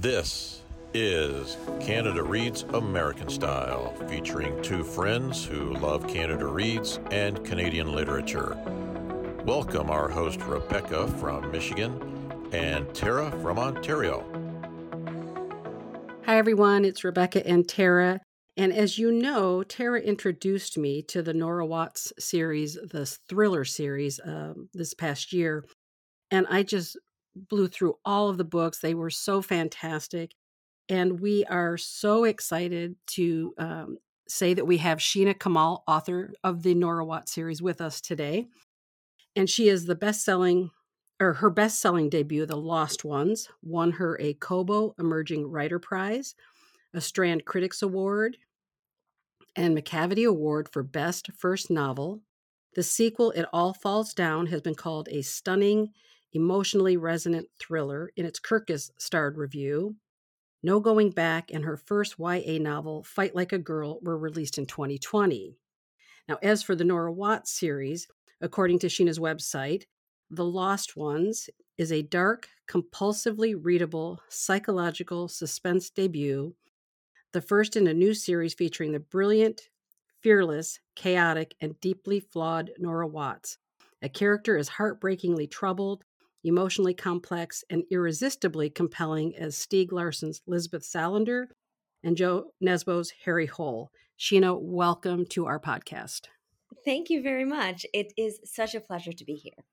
This is Canada Reads American Style, featuring two friends who love Canada Reads and Canadian literature. Welcome our host Rebecca from Michigan and Tara from Ontario. Hi, everyone. It's Rebecca and Tara. And as you know, Tara introduced me to the Nora Watts series, the thriller series, um, this past year. And I just blew through all of the books. They were so fantastic. And we are so excited to um, say that we have Sheena Kamal, author of the Nora Watts series, with us today. And she is the best selling, or her best selling debut, The Lost Ones, won her a Kobo Emerging Writer Prize, a Strand Critics Award, and Macavity Award for Best First Novel. The sequel, It All Falls Down, has been called a stunning, emotionally resonant thriller in its Kirkus starred review. No Going Back and her first YA novel, Fight Like a Girl, were released in 2020. Now, as for the Nora Watts series, according to Sheena's website, The Lost Ones is a dark, compulsively readable psychological suspense debut the first in a new series featuring the brilliant, fearless, chaotic, and deeply flawed Nora Watts. A character as heartbreakingly troubled, emotionally complex, and irresistibly compelling as Stieg Larsson's Lisbeth Salander and Jo Nesbo's Harry Hole. Sheena, welcome to our podcast. Thank you very much. It is such a pleasure to be here.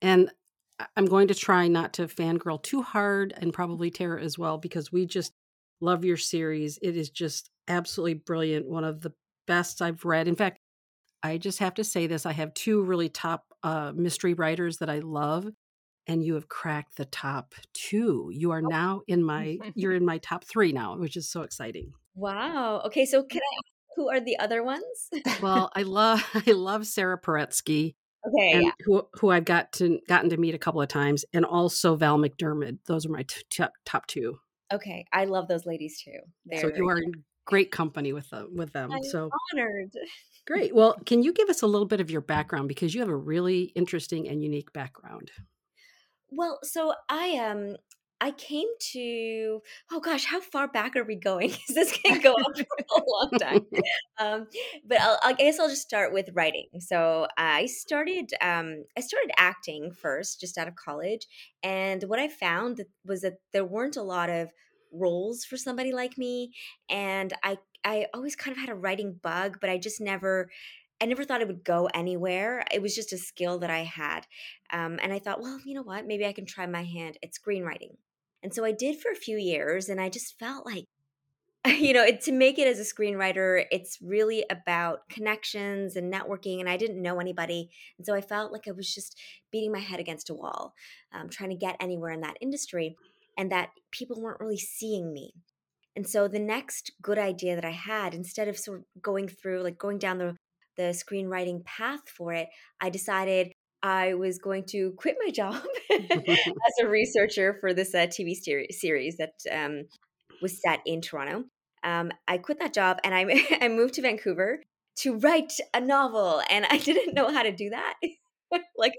And I'm going to try not to fangirl too hard and probably Tara as well because we just Love your series. It is just absolutely brilliant. One of the best I've read. In fact, I just have to say this I have two really top uh, mystery writers that I love. And you have cracked the top two. You are oh. now in my you're in my top three now, which is so exciting. Wow. Okay, so can I who are the other ones? well, I love I love Sarah Paretsky. Okay, and yeah. who who I've got to gotten to meet a couple of times, and also Val McDermid. Those are my t- t- top two. Okay, I love those ladies too. They're so you are in great company with them. With them, I'm so honored. Great. Well, can you give us a little bit of your background because you have a really interesting and unique background? Well, so I um I came to oh gosh, how far back are we going? Because this can go on for a long time. Um, but I'll, I guess I'll just start with writing. So I started um, I started acting first, just out of college, and what I found was that there weren't a lot of roles for somebody like me, and I I always kind of had a writing bug, but I just never I never thought it would go anywhere. It was just a skill that I had. Um, and I thought, well, you know what? Maybe I can try my hand at screenwriting. And so I did for a few years, and I just felt like, you know, it, to make it as a screenwriter, it's really about connections and networking. And I didn't know anybody. And so I felt like I was just beating my head against a wall, um, trying to get anywhere in that industry, and that people weren't really seeing me. And so the next good idea that I had, instead of sort of going through, like going down the the screenwriting path for it, I decided I was going to quit my job as a researcher for this uh, TV series that um, was set in Toronto. Um, I quit that job and I, I moved to Vancouver to write a novel, and I didn't know how to do that. like,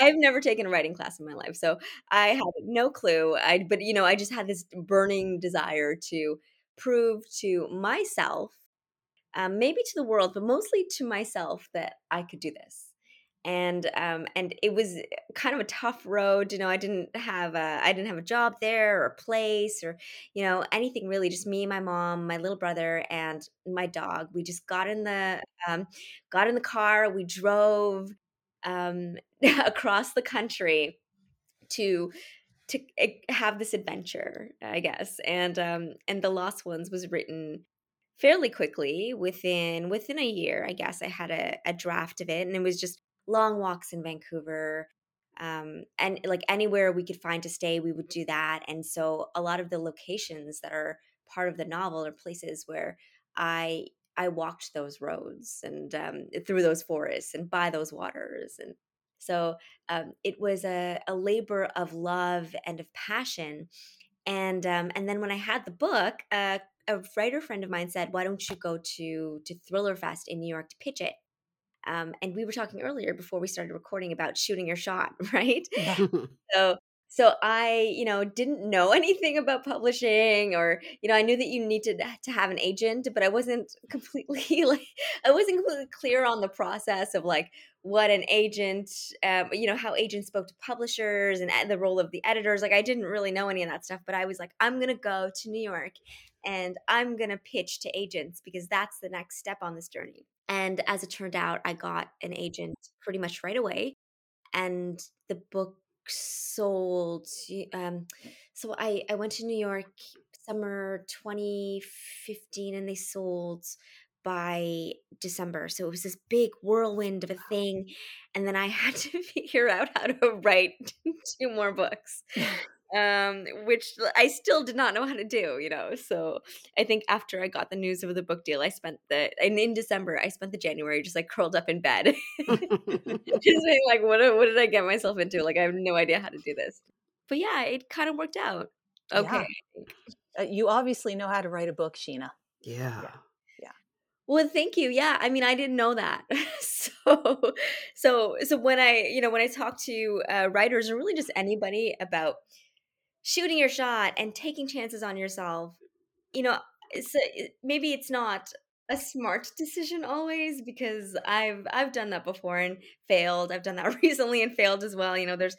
I've never taken a writing class in my life, so I had no clue. I, but you know, I just had this burning desire to prove to myself, um, maybe to the world, but mostly to myself, that I could do this and um, and it was kind of a tough road. You know, I didn't have a I didn't have a job there or a place or you know anything really. Just me, my mom, my little brother, and my dog. We just got in the um, got in the car. We drove um, across the country to to eh, have this adventure, I guess. And um, and the Lost Ones was written fairly quickly within within a year i guess i had a, a draft of it and it was just long walks in Vancouver. Um, and like anywhere we could find to stay, we would do that. And so a lot of the locations that are part of the novel are places where I I walked those roads and um, through those forests and by those waters. And so um, it was a, a labor of love and of passion. And um, and then when I had the book, uh, a writer friend of mine said, "Why don't you go to to Thriller Fest in New York to pitch it?" Um, and we were talking earlier before we started recording about shooting your shot, right? Yeah. so so I, you know, didn't know anything about publishing or, you know, I knew that you needed to have an agent, but I wasn't completely like, I wasn't completely clear on the process of like what an agent, um, you know, how agents spoke to publishers and the role of the editors. Like I didn't really know any of that stuff, but I was like, I'm going to go to New York and I'm going to pitch to agents because that's the next step on this journey. And as it turned out, I got an agent pretty much right away. And the book sold. Um, so I, I went to New York summer 2015 and they sold by December. So it was this big whirlwind of a thing. And then I had to figure out how to write two more books um, which I still did not know how to do, you know. So I think after I got the news of the book deal, I spent the and in December I spent the January just like curled up in bed, just being like, what what did I get myself into? Like I have no idea how to do this. But yeah, it kind of worked out. Okay, yeah. uh, you obviously know how to write a book, Sheena. Yeah. yeah. yeah. Well, thank you. Yeah, I mean, I didn't know that. so, so, so when I, you know, when I talk to uh, writers or really just anybody about shooting your shot and taking chances on yourself you know it's a, maybe it's not a smart decision always because i've i've done that before and failed i've done that recently and failed as well you know there's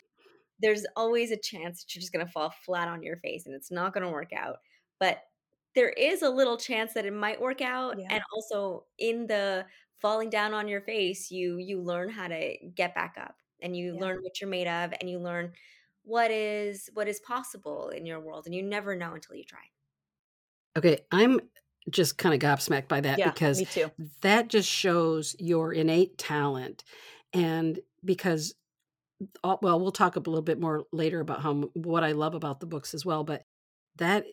there's always a chance that you're just going to fall flat on your face and it's not going to work out but there is a little chance that it might work out yeah. and also in the falling down on your face you you learn how to get back up and you yeah. learn what you're made of and you learn what is what is possible in your world and you never know until you try. Okay i'm just kind of gobsmacked by that yeah, because that just shows your innate talent and because uh, well we'll talk a little bit more later about how what i love about the books as well but that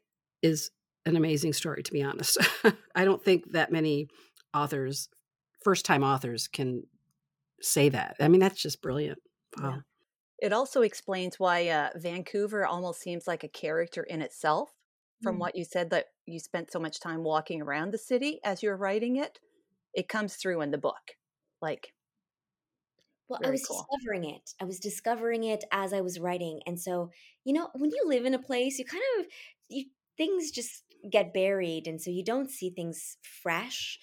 is an amazing story to be honest. I don't think that many authors first time authors can say that. I mean that's just brilliant. Wow. yeah. It also explains why uh, Vancouver almost seems like a character in itself. From mm. what you said, that you spent so much time walking around the city as you're writing it, it comes through in the book. Like, well, I was cool. discovering it. I was discovering it as I was writing, and so you know, when you live in a place, you kind of you, things just get buried, and so you don't see things fresh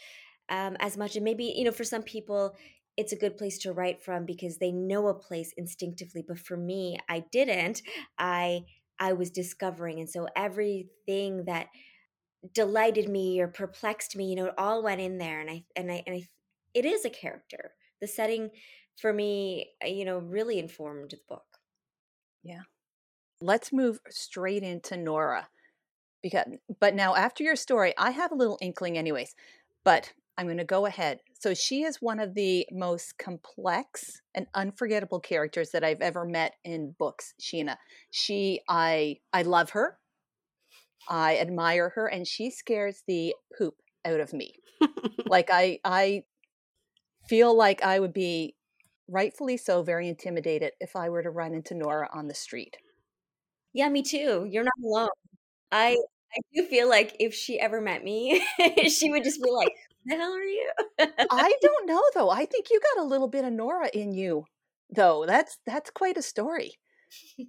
um, as much. And maybe you know, for some people, it's a good place to write from because they know a place instinctively but for me i didn't. I i was discovering and so everything that delighted me or perplexed me you know it all went in there and i and i and i it is a character. The setting for me uh, you know really informed the book. Yeah. Let's move straight into nora because but now after your story i have a little inkling anyways but I'm going to go ahead. So she is one of the most complex and unforgettable characters that I've ever met in books, Sheena. She I I love her. I admire her and she scares the poop out of me. like I I feel like I would be rightfully so very intimidated if I were to run into Nora on the street. Yeah, me too. You're not alone. I I do feel like if she ever met me, she would just be like, the hell are you? I don't know though. I think you got a little bit of Nora in you, though. That's that's quite a story.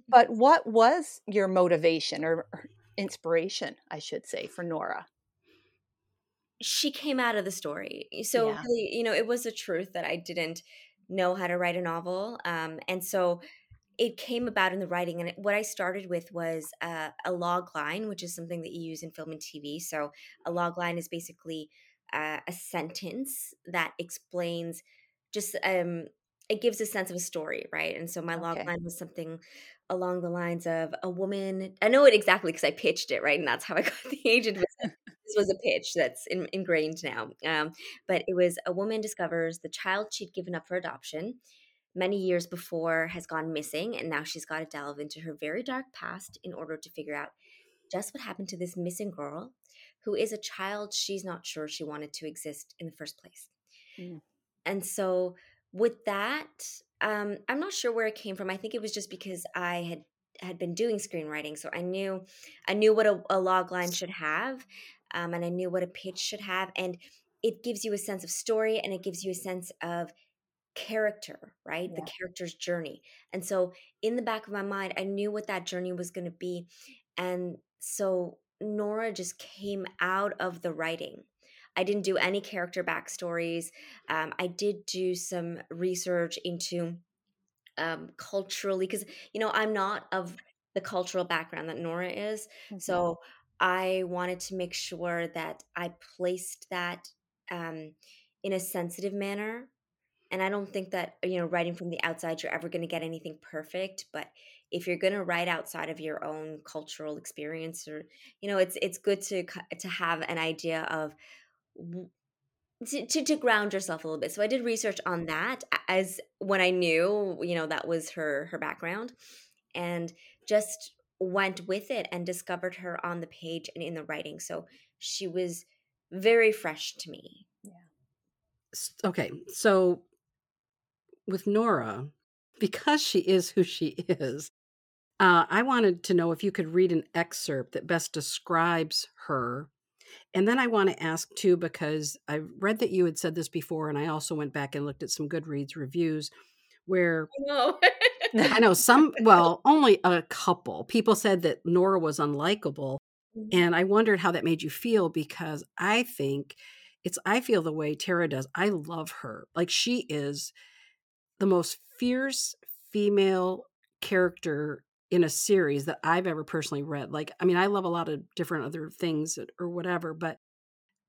but what was your motivation or inspiration, I should say, for Nora? She came out of the story. So yeah. really, you know, it was a truth that I didn't know how to write a novel. Um, and so it came about in the writing and what i started with was uh, a log line which is something that you use in film and tv so a log line is basically uh, a sentence that explains just um it gives a sense of a story right and so my okay. log line was something along the lines of a woman i know it exactly because i pitched it right and that's how i got the agent this was a pitch that's in, ingrained now um, but it was a woman discovers the child she'd given up for adoption many years before has gone missing and now she's got to delve into her very dark past in order to figure out just what happened to this missing girl who is a child she's not sure she wanted to exist in the first place. Mm. And so with that, um, I'm not sure where it came from. I think it was just because I had had been doing screenwriting, so I knew I knew what a, a log line should have, um, and I knew what a pitch should have, and it gives you a sense of story and it gives you a sense of character, right? Yeah. The character's journey. And so in the back of my mind, I knew what that journey was going to be. And so Nora just came out of the writing. I didn't do any character backstories. Um, I did do some research into um, culturally, because, you know, I'm not of the cultural background that Nora is. Mhm. So I wanted to make sure that I placed that um, in a sensitive manner. And I don't think that, you know, writing from the outside, you're ever going to get anything perfect. But if you're going to write outside of your own cultural experience or, you know, it's, it's good to, to have an idea of, to, to, to ground yourself a little bit. So I did research on that as when I knew, you know, that was her, her background and just went with it and discovered her on the page and in the writing. So she was very fresh to me. S- Okay, so with Nora, because she is who she is, uh, I wanted to know if you could read an excerpt that best describes her. And then I want to ask too, because I read that you had said this before, and I also went back and looked at some Goodreads reviews where No. I know some, well, only a couple people said that Nora was unlikable. And I wondered how that made you feel because I think it's, I feel the way Tara does. I love her. Like she is the most fierce female character in a series that I've ever personally read. Like, I mean, I love a lot of different other things or whatever, but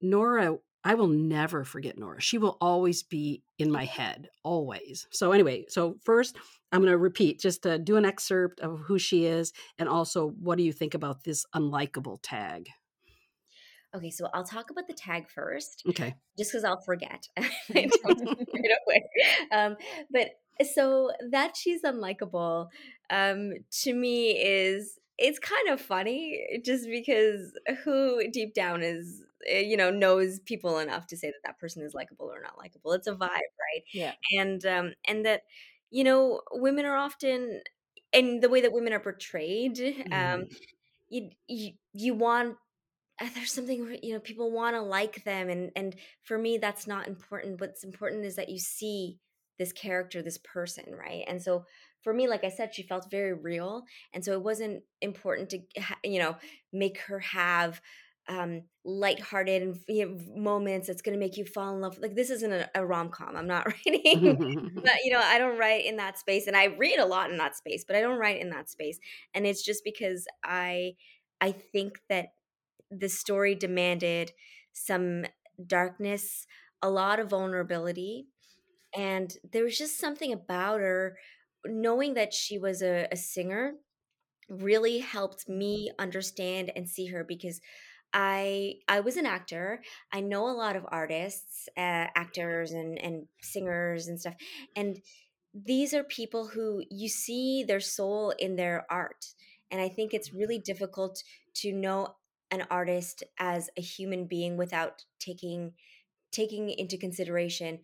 Nora, I will never forget Nora. She will always be in my head, always. So, anyway, so first, I'm going to repeat just to do an excerpt of who she is and also what do you think about this unlikable tag? Okay, so I'll talk about the tag first, Okay. just because I'll forget. Right away. Um, but so that she's unlikable, um, to me is it's kind of funny, just because who deep down is eh, you know knows people enough to say that that person is likable or not likable. It's a vibe, right? Yeah. and um, and that you know women are often and the way that women are portrayed um, you, you you want there's something you know people want to like them and and for me that's not important. What's important is that you see this character this person right? And so for me like i said she felt very real and so it wasn't important to you know make her have um lighthearted and you know, moments that's going to make you fall in love. Like this isn't a, a rom-com. I'm not writing but you know i don't write in that space and i read a lot in that space but i don't write in that space. And it's just because i i think that the story demanded some darkness a lot of vulnerability and there was just something about her knowing that she was a, a singer really helped me understand and see her because I I was an actor. I know a lot of artists, uh, actors, and and singers and stuff, and these are people who you see their soul in their art, and I think it's really difficult to know an artist as a human being without taking taking into consideration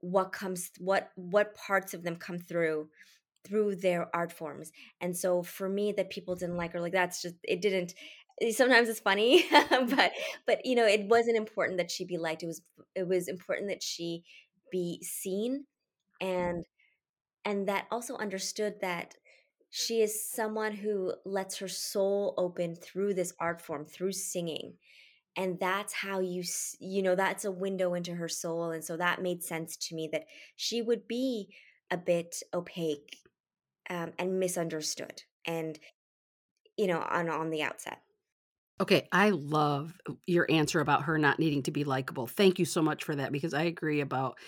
what comes what what parts of them come through through their art forms. And so for me that people didn't like her like that's just it didn't sometimes it's funny but but you know it wasn't important that she be liked. It was it was important that she be seen and and that also understood that she is someone who lets her soul open through this art form through singing. And that's how you you know that's a window into her soul. And so that made sense to me that she would be a bit opaque um, and misunderstood and you know on on the outset. Okay, I love your answer about her not needing to be likable. Thank you so much for that because I agree about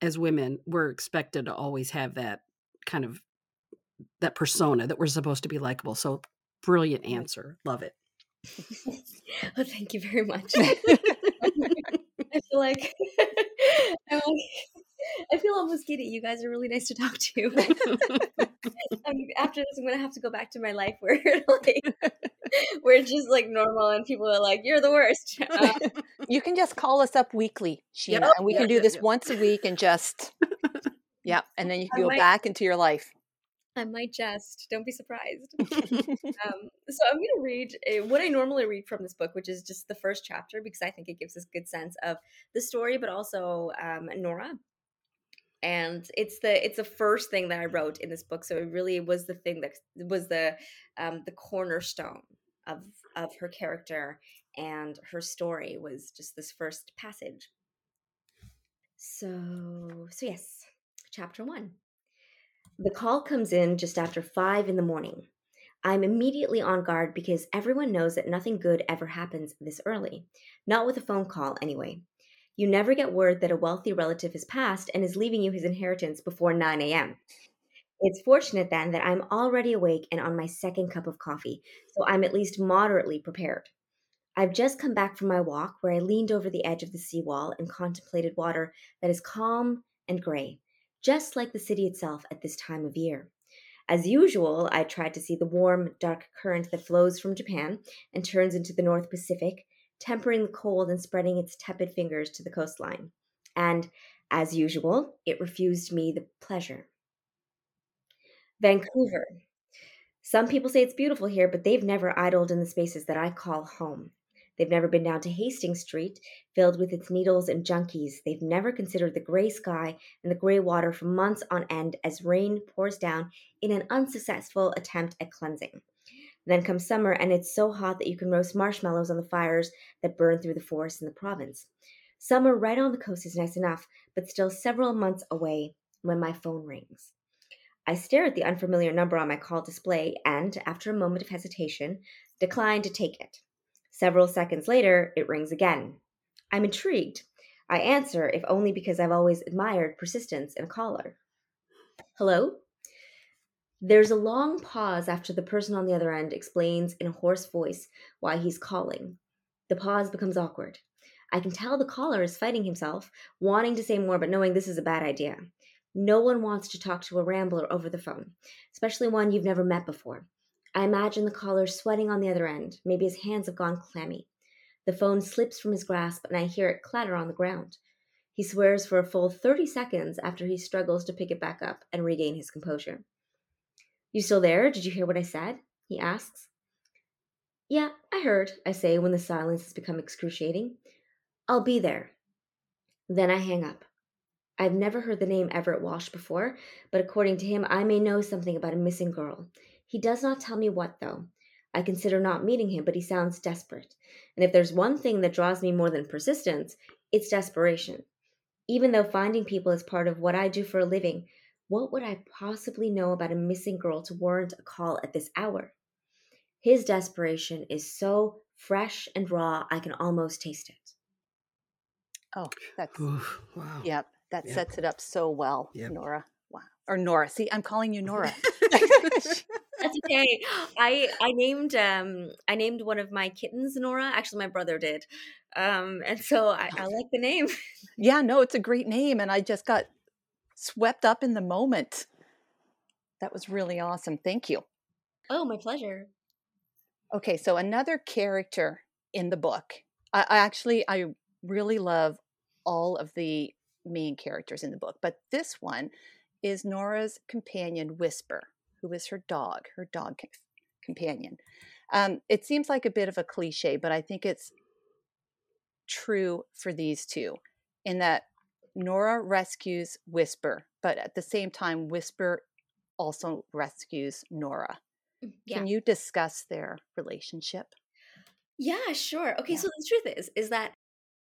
as women, we're expected to always have that kind of that persona that we're supposed to be likable. So brilliant answer. Love it. oh thank you very much i feel like I'm like- i feel almost giddy you guys are really nice to talk to um, after this i'm gonna have to go back to my life where like where it's just like normal and people are like you're the worst um, you can just call us up weekly, Sheena, Yep, and we yep, can do yep, this yep. once a week and just, yeah, and then you I can go might- back into your life. I might just. Don't be surprised. um, so I'm going to read uh, what I normally read from this book, which is just the first chapter, because I think it gives us a good sense of the story, but also um, Nora. and it's the it's the first thing that I wrote in this book. So it really was the thing that was the um, the cornerstone of of her character and her story was just this first passage. So so yes, chapter one. The call comes in just after five in the morning. I'm immediately on guard because everyone knows that nothing good ever happens this early. Not with a phone call, anyway. You never get word that a wealthy relative has passed and is leaving you his inheritance before 9 a.m. It's fortunate then that I'm already awake and on my second cup of coffee, so I'm at least moderately prepared. I've just come back from my walk where I leaned over the edge of the seawall and contemplated water that is calm and gray, just like the city itself at this time of year. As usual, I tried to see the warm, dark current that flows from Japan and turns into the North Pacific, tempering the cold and spreading its tepid fingers to the coastline. And, as usual, it refused me the pleasure. Vancouver. Some people say it's beautiful here, but they've never idled in the spaces that I call home. They've never been down to Hastings Street, filled with its needles and junkies. They've never considered the gray sky and the gray water for months on end as rain pours down in an unsuccessful attempt at cleansing. Then comes summer, and it's so hot that you can roast marshmallows on the fires that burn through the forests in the province. Summer right on the coast is nice enough, but still several months away when my phone rings. I stare at the unfamiliar number on my call display and, after a moment of hesitation, decline to take it. Several seconds later, it rings again. I'm intrigued. I answer, if only because I've always admired persistence in a caller. Hello? There's a long pause after the person on the other end explains in a hoarse voice why he's calling. The pause becomes awkward. I can tell the caller is fighting himself, wanting to say more, but knowing this is a bad idea. No one wants to talk to a rambler over the phone, especially one you've never met before. I imagine the caller sweating on the other end. Maybe his hands have gone clammy. The phone slips from his grasp and I hear it clatter on the ground. He swears for a full 30 seconds after he struggles to pick it back up and regain his composure. You still there? Did you hear what I said? He asks. Yeah, I heard, I say when the silence has become excruciating. I'll be there. Then I hang up. I've never heard the name Everett Walsh before, but according to him, I may know something about a missing girl. He does not tell me what, though. I consider not meeting him, but he sounds desperate. And if there's one thing that draws me more than persistence, it's desperation. Even though finding people is part of what I do for a living, what would I possibly know about a missing girl to warrant a call at this hour? His desperation is so fresh and raw, I can almost taste it. Oh, that's Oof, wow. yep. That Yep. sets it up so well, Yep. Nora. Wow. Or Nora. See, I'm calling you Nora. That's okay. I I named um I named one of my kittens Nora. Actually, my brother did, um, and so I, I like the name. yeah, no, it's a great name, and I just got swept up in the moment. That was really awesome. Thank you. Oh, my pleasure. Okay, so another character in the book. I, I actually I really love all of the main characters in the book, but this one is Nora's companion Whisper, who is her dog, her dog companion. Um, it seems like a bit of a cliche, but I think it's true for these two in that Nora rescues Whisper, but at the same time, Whisper also rescues Nora. Yeah. Can you discuss their relationship? Yeah, sure. Okay, Yeah. so the truth is, is that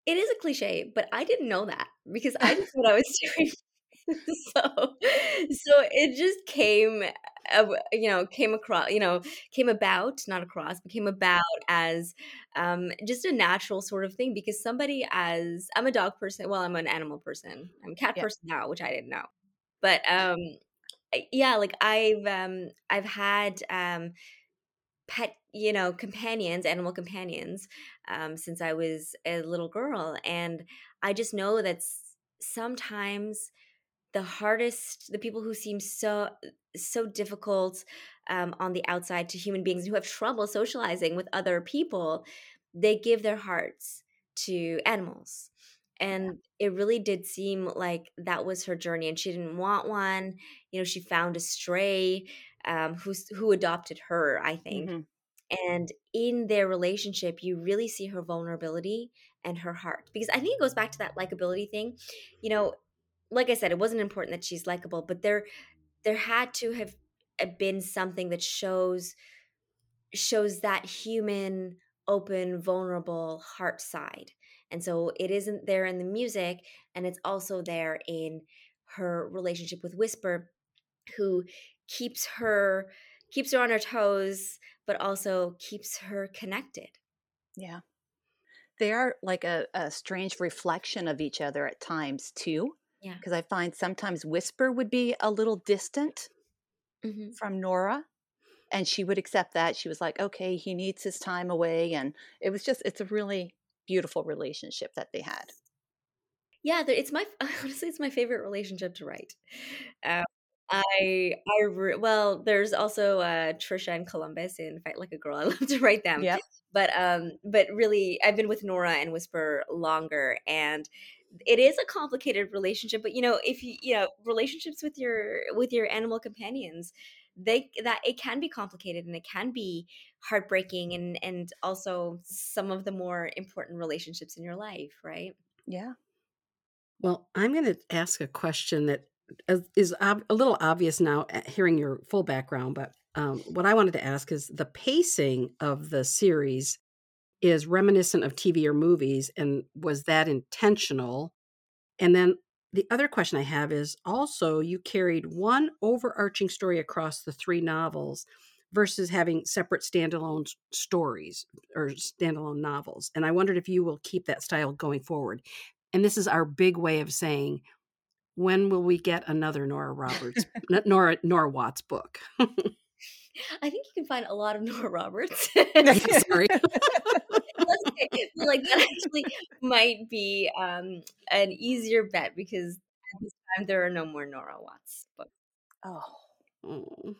it is a cliche, but I didn't know that because I just thought I was doing. so, so it just came, uh, you know, came across, you know, came about, not across, but came about as um, just a natural sort of thing because somebody as I'm a dog person, well, I'm an animal person, I'm a cat Yeah. person now, which I didn't know, but um, yeah, like I've um, I've had um, pet you know companions animal companions um, since i was a little girl and i just know that sometimes the hardest the people who seem so so difficult um, on the outside to human beings who have trouble socializing with other people they give their hearts to animals. And it really did seem like that was her journey and she didn't want one. You know she found a stray um, who's who adopted her i think. Mhm. and in their relationship you really see her vulnerability and her heart. Because i think it goes back to that likability thing. You know like I said, it wasn't important that she's likable, but there there had to have uh, been something that shows shows that human, open, vulnerable heart side. And so it isn't there in the music, and it's also there in her relationship with Whisper, who keeps her keeps her on her toes, but also keeps her connected. Yeah. They are like a, a strange reflection of each other at times too. Yeah. Because I find sometimes Whisper would be a little distant hmm from Nora and she would accept that. She was like, okay, he needs his time away. And it was just, it's a really beautiful relationship that they had. Yeah, it's my honestly, it's my favorite relationship to write. Um, I I re- well, there's also uh, Trisha and Columbus in Fight Like a Girl. I love to write them. Yep. but um but really i've been with nora and whisper longer and it is a complicated relationship but you know if you you know relationships with your with your animal companions they that it can be complicated and it can be heartbreaking and and also some of the more important relationships in your life right Yeah. Well, I'm going to ask a question that is- ob- a little obvious now hearing your full background, but um, what I wanted to ask is the pacing of the series is reminiscent of TV or movies, and was that intentional? And then the other question I have is also you carried one overarching story across the three novels versus having separate standalone stories or standalone novels. And I wondered if you will keep that style going forward. And this is our big way of saying, when will we get another Nora Roberts, Nora Nora Watts book? i think you can find a lot of nora roberts Sorry. That's okay. I feel like that actually might be um, an easier bet because at this time there are no more Nora Watts books. Oh. Oh,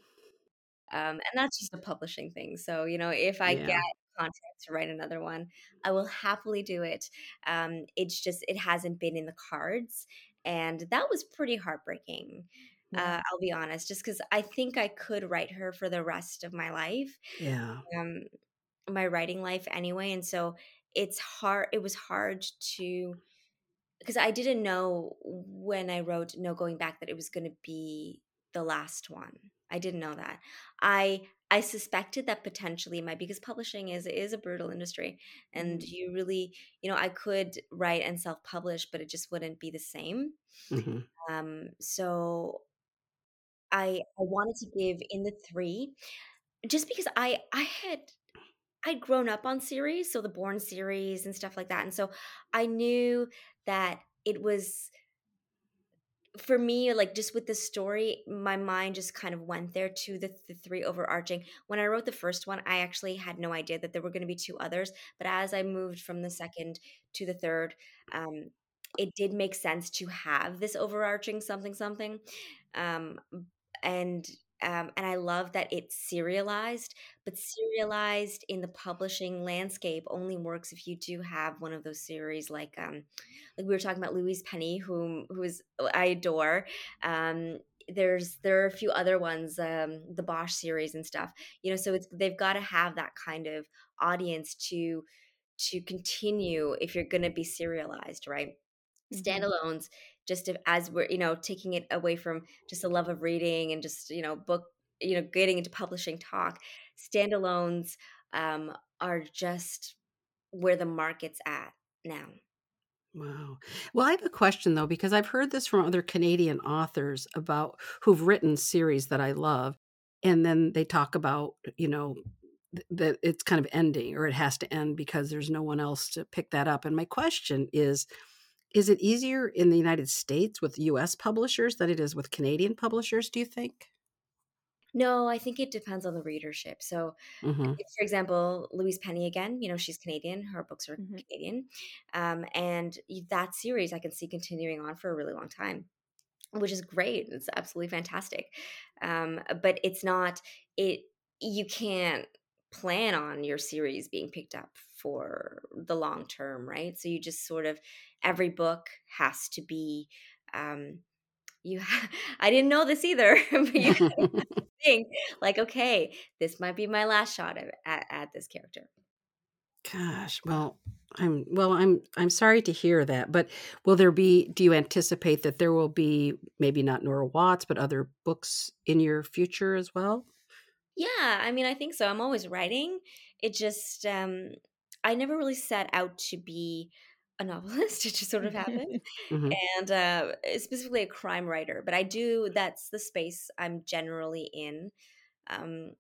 Um, and that's just a publishing thing. So, you know, if I Yeah. get content to write another one, I will happily do it. Um, it's just, it hasn't been in the cards. And that was pretty heartbreaking. Yeah. Uh, I'll be honest, just because I think I could write her for the rest of my life, yeah. um, my writing life anyway. And so it's hard, it was hard to, because I didn't know when I wrote No Going Back that it was going to be the last one. I didn't know that. I I suspected that potentially it might because publishing is is a brutal industry, and Mhm. you really, you know, I could write and self publish, but it just wouldn't be the same. hmm Um, so I I wanted to give in the three, just because I I had I'd grown up on series, so the Bourne series and stuff like that, and so I knew that it was for me like just with the story my mind just kind of went there to the, the three overarching. When i wrote the first one i actually had no idea that there were going to be two others but as i moved from the second to the third um, it did make sense to have this overarching something something um, and um, and I love that it's serialized, but serialized in the publishing landscape only works if you do have one of those series like um, like we were talking about Louise Penny, whom who is I adore. Um, there's there are a few other ones, um, the Bosch series and stuff. You know, so it's they've got to have that kind of audience to to continue if you're going to be serialized, right? Mhm. standalones just if, as we're you know taking it away from just a love of reading and just you know book you know getting into publishing talk standalones um, are just where the market's at now Wow. Well, I have a question though, because I've heard this from other Canadian authors about who've written series that I love. And then they talk about, you know, th- that it's kind of ending or it has to end because there's no one else to pick that up. And my question is Is it easier in the United States with US publishers than it is with Canadian publishers, do you think? no i think it depends on the readership so hmm if, for example louise penny again you know she's canadian her books are Mhm. canadian um, and that series i can see continuing on for a really long time which is great it's absolutely fantastic um, but it's not it you can't plan on your series being picked up for the long term right so you just sort of every book has to be um, you ha- i didn't know this either but you think like okay this might be my last shot at, at, at this character Gosh, well, I'm well, I'm I'm sorry to hear that, but will there be do you anticipate that there will be maybe not Nora Watts, but other books in your future as well? Yeah, I mean, I think so. I'm always writing. It just um I never really set out to be a novelist. It just sort of happened. hmm And uh specifically a crime writer, but I do that's the space I'm generally in. Um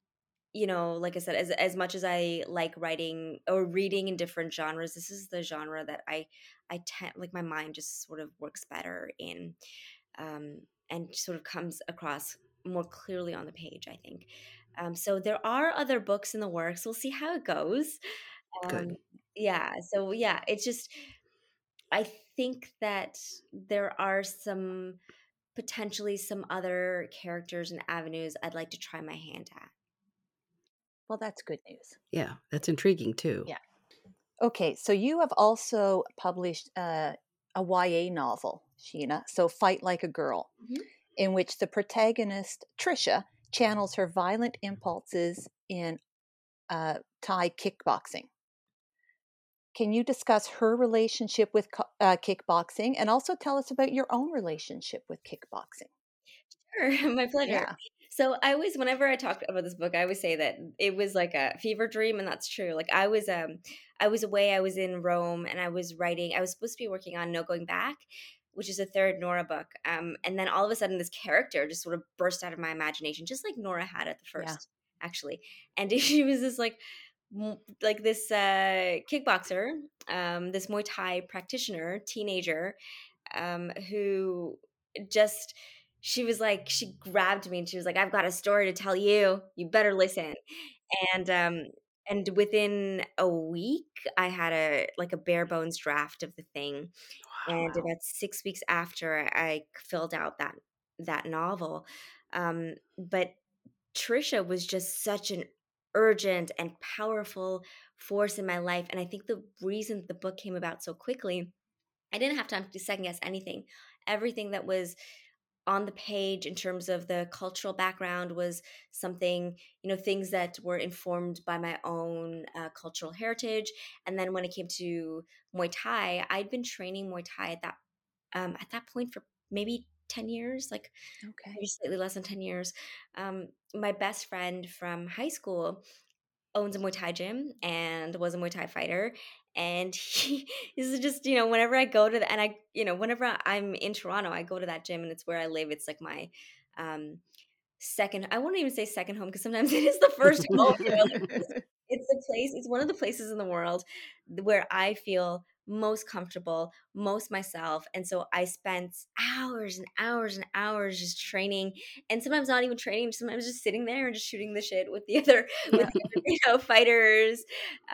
you know, like I said, as as much as I like writing or reading in different genres, this is the genre that I I tend like my mind just sort of works better in, um, and sort of comes across more clearly on the page. I think. Um, so there are other books in the works. We'll see how it goes. Good. Um, yeah. So yeah, it's just I think that there are some potentially some other characters and avenues I'd like to try my hand at. Well, that's good news. Yeah, that's intriguing too. Yeah. Okay, so you have also published uh, a YA novel, Sheena, so Fight Like a Girl, Mhm. in which the protagonist, Trisha, channels her violent impulses in uh, Thai kickboxing. Can you discuss her relationship with uh, kickboxing and also tell us about your own relationship with kickboxing? Sure, my pleasure. Yeah. So I always, whenever I talk about this book, I always say that it was like a fever dream, and that's true. Like I was, um, I was away. I was in Rome, and I was writing. I was supposed to be working on No Going Back, which is a third Nora book. Um, and then all of a sudden, this character just sort of burst out of my imagination, just like Nora had at the Yeah. first, actually. And she was this like, like this uh, kickboxer, um, this Muay Thai practitioner, teenager, um, who just she was like she grabbed me and she was like i've got a story to tell you. You better listen. And um and within a week i had a like a bare bones draft of the thing and about six weeks after i filled out that that novel um but trisha was just such an urgent and powerful force in my life and i think the reason the book came about so quickly i didn't have time to second guess anything. Everything that was on the page in terms of the cultural background was something you know things that were informed by my own uh, cultural heritage and then when it came to muay thai i'd been training muay thai at that um, at that point for maybe 10 years like Okay. slightly less than 10 years um, my best friend from high school owns a Muay Thai gym and was a Muay Thai fighter. And he is just, you know, whenever I go to the, and I, you know, whenever I'm in Toronto, I go to that gym and it's where I live. It's like my um, second, I won't even say second home because sometimes it is the first home. you know, it's, it's the place, it's one of the places in the world where I feel most comfortable, most myself. And so I spent hours and hours and hours just training and sometimes not even training, sometimes just sitting there and just shooting the shit with the other with the other, you know fighters.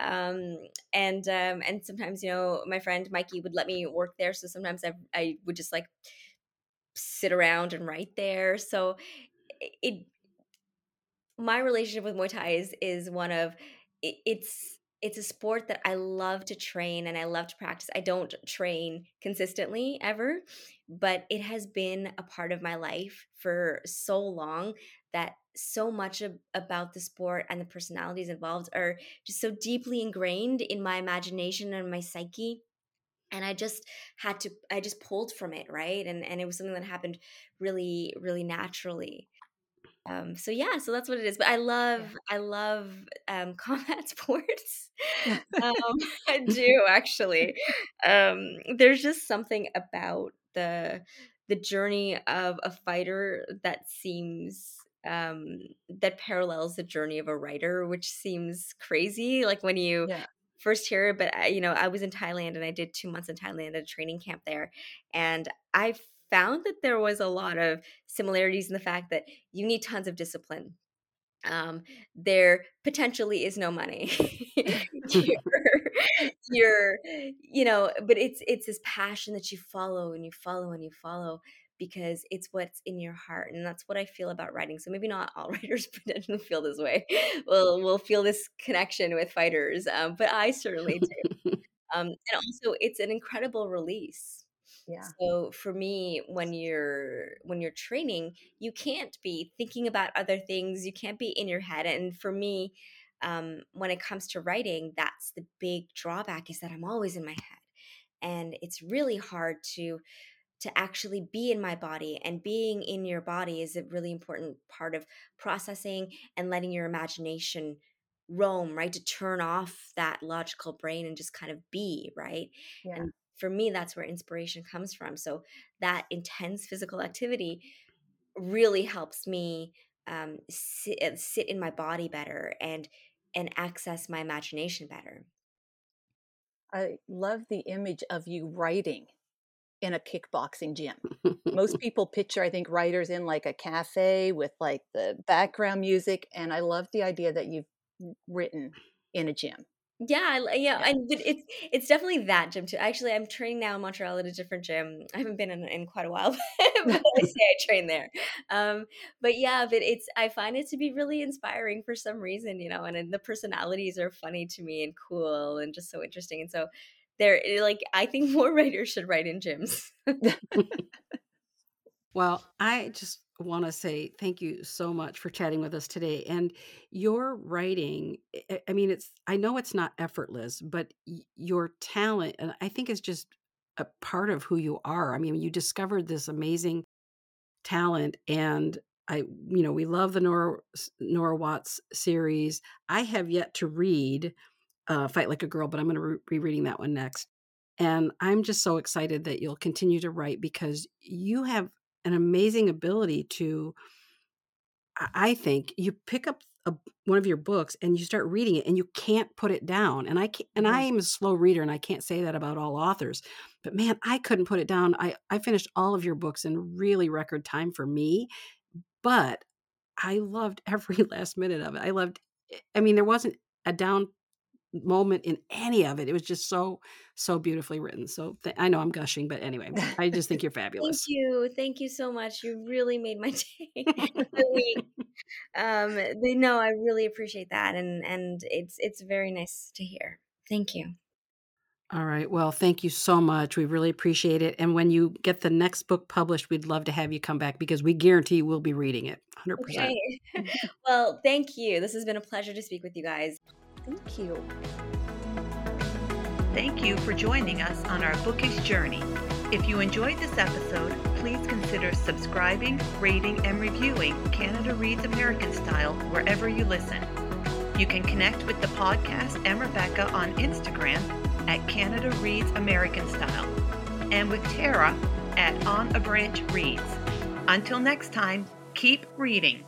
Um, and um, and sometimes you know my friend Mikey would let me work there, so sometimes I I would just like sit around and write there. So it, my relationship with Muay Thai is is one of it, it's it's a sport that I love to train and I love to practice. I don't train consistently ever, but it has been a part of my life for so long that so much of, about the sport and the personalities involved are just so deeply ingrained in my imagination and my psyche and i just had to i just pulled from it right and and it was something that happened really really naturally um so yeah so that's what it is but i love i love um combat sports. Um i do actually. Um there's just something about the the journey of a fighter that seems um that parallels the journey of a writer which seems crazy like when you Yeah. first hear it but I, you know i was in thailand and i did two months in thailand at a training camp there and i found that there was a lot of similarities in the fact that you need tons of discipline um, there potentially is no money. you're, you're, you know, but it's it's this passion that you follow and you follow and you follow because it's what's in your heart, and that's what I feel about writing. So maybe not all writers potentially feel this way. Will will feel this connection with fighters, um, but I certainly do. Um, and also, it's an incredible release. Yeah. So for me, when you're when you're training, you can't be thinking about other things. You can't be in your head. And for me, um, when it comes to writing, that's the big drawback is that I'm always in my head, and it's really hard to to actually be in my body and being in your body is a really important part of processing and letting your imagination roam right to turn off that logical brain and just kind of be right yeah. and for me that's where inspiration comes from so that intense physical activity really helps me um, sit, uh, sit in my body better and and access my imagination better i love the image of you writing in a kickboxing gym. Most people picture, I think, writers in like a cafe with like the background music. And I love the idea that you've written in a gym. Yeah, yeah, yeah. and it's it's definitely that gym too. Actually, I'm training now in Montreal at a different gym. I haven't been in, in quite a while, but I say I train there. Um, but yeah, but it's I find it to be really inspiring for some reason, you know. And, and the personalities are funny to me and cool and just so interesting. And so there, eh, like, I think more writers should write in gyms. Well, I just want to say thank you so much for chatting with us today. And your writing, I mean, it's, I know it's not effortless, but your talent, and I think is just a part of who you are. I mean, you discovered this amazing talent and I, you know, we love the Nora, Nora Watts series. I have yet to read uh, Fight Like a Girl, but I'm going to re- be reading that one next. And I'm just so excited that you'll continue to write because you have an amazing ability to i think you pick up a, one of your books and you start reading it and you can't put it down and i can, and mm-hmm. i am a slow reader and i can't say that about all authors but man i couldn't put it down i i finished all of your books in really record time for me but i loved every last minute of it i loved i mean there wasn't a down moment in any of it. It was just so so beautifully written. So th- I know I'm gushing, but anyway, I just think you're fabulous. Thank you, thank you so much. You really made my day. um, no, I really appreciate that, and and it's it's very nice to hear. Thank you. All right. Well, thank you so much. We really appreciate it. And when you get the next book published, we'd love to have you come back because we guarantee we'll be reading it 100%. Okay. well, thank you. This has been a pleasure to speak with you guys. Thank you. Thank you for joining us on our bookish journey. If you enjoyed this episode, please consider subscribing, rating, and reviewing Canada Reads American Style wherever you listen. You can connect with the podcast and Rebecca on Instagram at Canada Reads American Style and with Tara at On a Branch Reads. Until next time, keep reading.